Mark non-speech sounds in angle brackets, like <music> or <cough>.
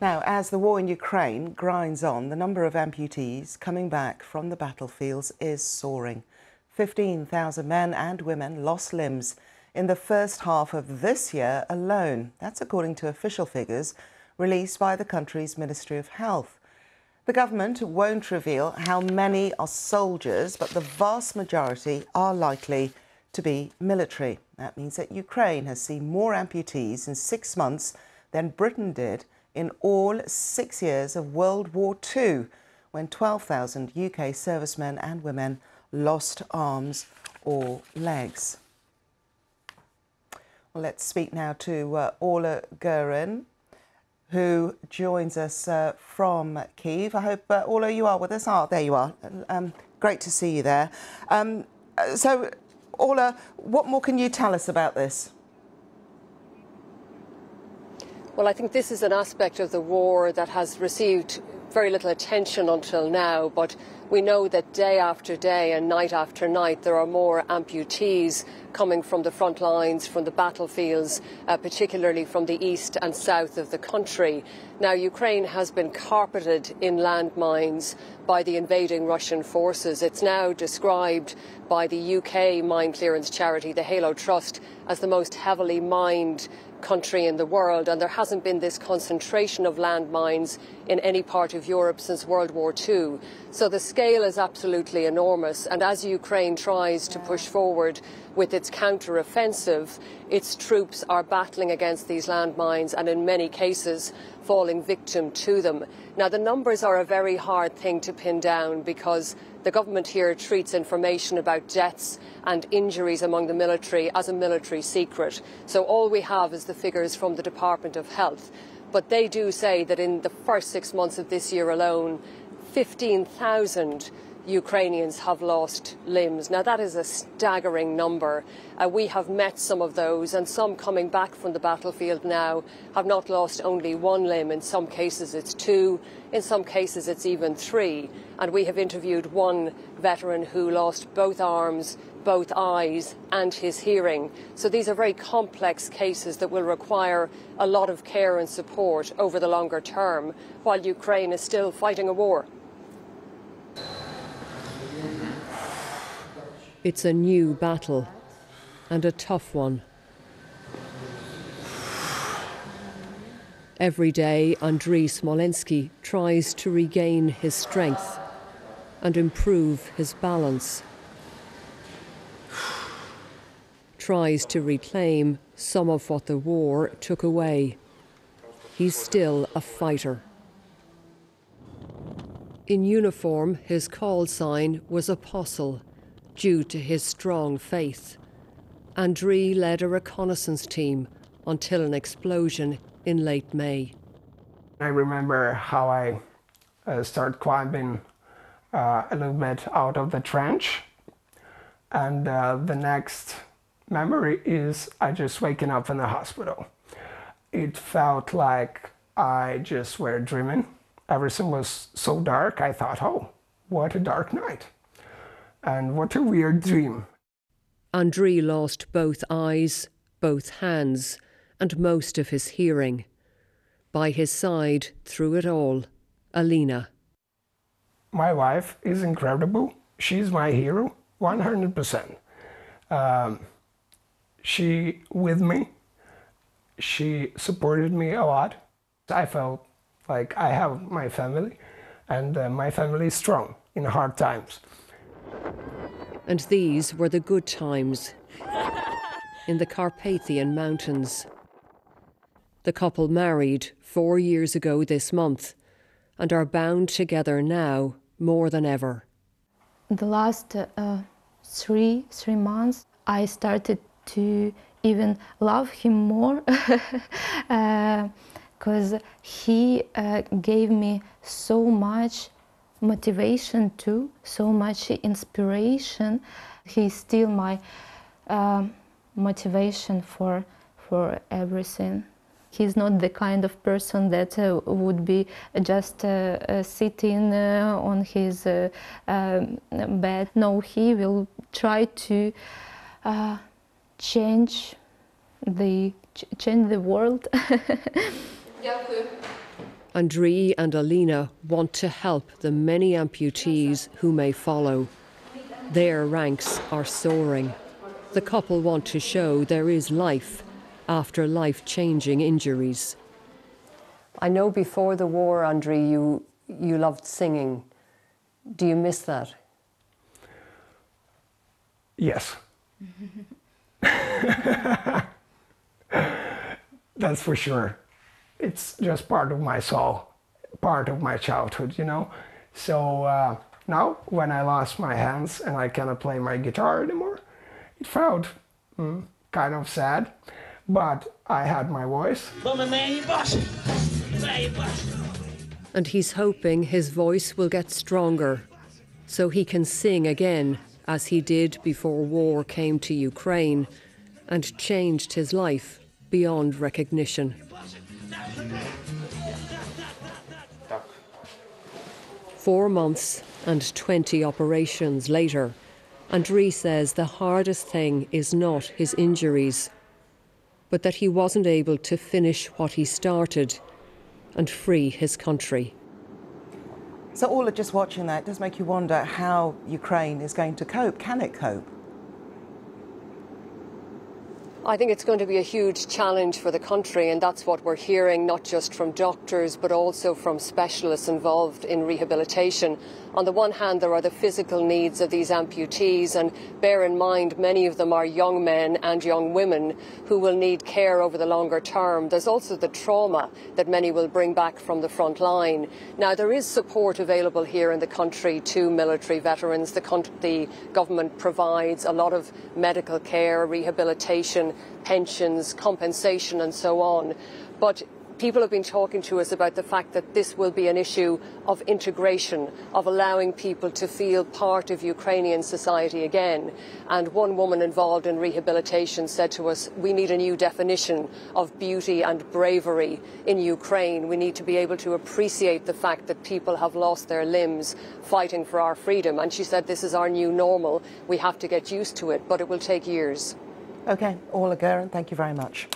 Now, as the war in Ukraine grinds on, the number of amputees coming back from the battlefields is soaring. 15,000 men and women lost limbs in the first half of this year alone. That's according to official figures released by the country's Ministry of Health. The government won't reveal how many are soldiers, but the vast majority are likely to be military. That means that Ukraine has seen more amputees in six months than Britain did in all six years of World War II, when 12,000 UK servicemen and women lost arms or legs. Well, let's speak now to uh, Orla Guerin, who joins us uh, from Kiev. I hope, uh, Orla, you are with us. Ah, there you are. Um, great to see you there. Um, so, Orla, what more can you tell us about this? Well, I think this is an aspect of the war that has received very little attention until now, but we know that day after day and night after night there are more amputees coming from the front lines, from the battlefields, uh, particularly from the east and south of the country. Now, Ukraine has been carpeted in landmines by the invading Russian forces. It's now described by the UK mine clearance charity, the Halo Trust, as the most heavily mined country in the world, and there hasn't been this concentration of landmines in any part of Europe since World War II. So the scale is absolutely enormous, and as Ukraine tries to push forward with its counter-offensive, its troops are battling against these landmines and in many cases falling victim to them. Now the numbers are a very hard thing to pin down because the government here treats information about deaths and injuries among the military as a military secret. So all we have is the figures from the Department of Health. But they do say that in the first six months of this year alone, 15,000 Ukrainians have lost limbs. Now, that is a staggering number. Uh, we have met some of those, and some coming back from the battlefield now have not lost only one limb. In some cases, it's two. In some cases, it's even three. And we have interviewed one veteran who lost both arms, both eyes, and his hearing. So these are very complex cases that will require a lot of care and support over the longer term, while Ukraine is still fighting a war. It's a new battle and a tough one. Every day, Andrii Smolenskyi tries to regain his strength and improve his balance. Tries to reclaim some of what the war took away. He's still a fighter. In uniform, his call sign was Apostle due to his strong faith. Andrii led a reconnaissance team until an explosion in late May. I remember how I uh, started climbing uh, a little bit out of the trench. And uh, the next memory is I just waking up in the hospital. It felt like I just were dreaming. Everything was so dark, I thought, oh, what a dark night. And what a weird dream. Andrii lost both eyes, both hands, and most of his hearing. By his side, through it all, Alina. My wife is incredible. She's my hero, 100%. Um, she with me. She supported me a lot. I felt like I have my family, and uh, my family is strong in hard times. And these were the good times in the Carpathian Mountains. The couple married four years ago this month and are bound together now more than ever. The last uh, three three months, I started to even love him more <laughs> because he uh, gave me so much motivation too, so much inspiration. He's still my uh, motivation for for everything. He's not the kind of person that uh, would be just uh, uh sitting uh, on his uh, um, bed. No, he will try to change the change the world. <laughs> Andrii and Alina want to help the many amputees who may follow. Their ranks are soaring. The couple want to show there is life after life changing injuries. I know before the war, Andrii, you, you loved singing. Do you miss that? Yes. <laughs> That's for sure. It's just part of my soul, part of my childhood, you know. So uh, now, when I lost my hands and I cannot play my guitar anymore, it felt mm, kind of sad, but I had my voice. And he's hoping his voice will get stronger so he can sing again as he did before war came to Ukraine and changed his life beyond recognition. Four months and 20 operations later, Andrii says the hardest thing is not his injuries, but that he wasn't able to finish what he started and free his country. So, all of just watching that It does make you wonder how Ukraine is going to cope. Can it cope? I think it's going to be a huge challenge for the country, and that's what we're hearing not just from doctors but also from specialists involved in rehabilitation. On the one hand, there are the physical needs of these amputees, and bear in mind many of them are young men and young women who will need care over the longer term. There's also the trauma that many will bring back from the front line. Now, there is support available here in the country to military veterans. The, the government provides a lot of medical care, rehabilitation pensions, compensation, and so on. But people have been talking to us about the fact that this will be an issue of integration, of allowing people to feel part of Ukrainian society again. And one woman involved in rehabilitation said to us, we need a new definition of beauty and bravery in Ukraine. We need to be able to appreciate the fact that people have lost their limbs fighting for our freedom. And she said, this is our new normal. We have to get used to it, but it will take years. Okay, Orla Guerin, thank you very much.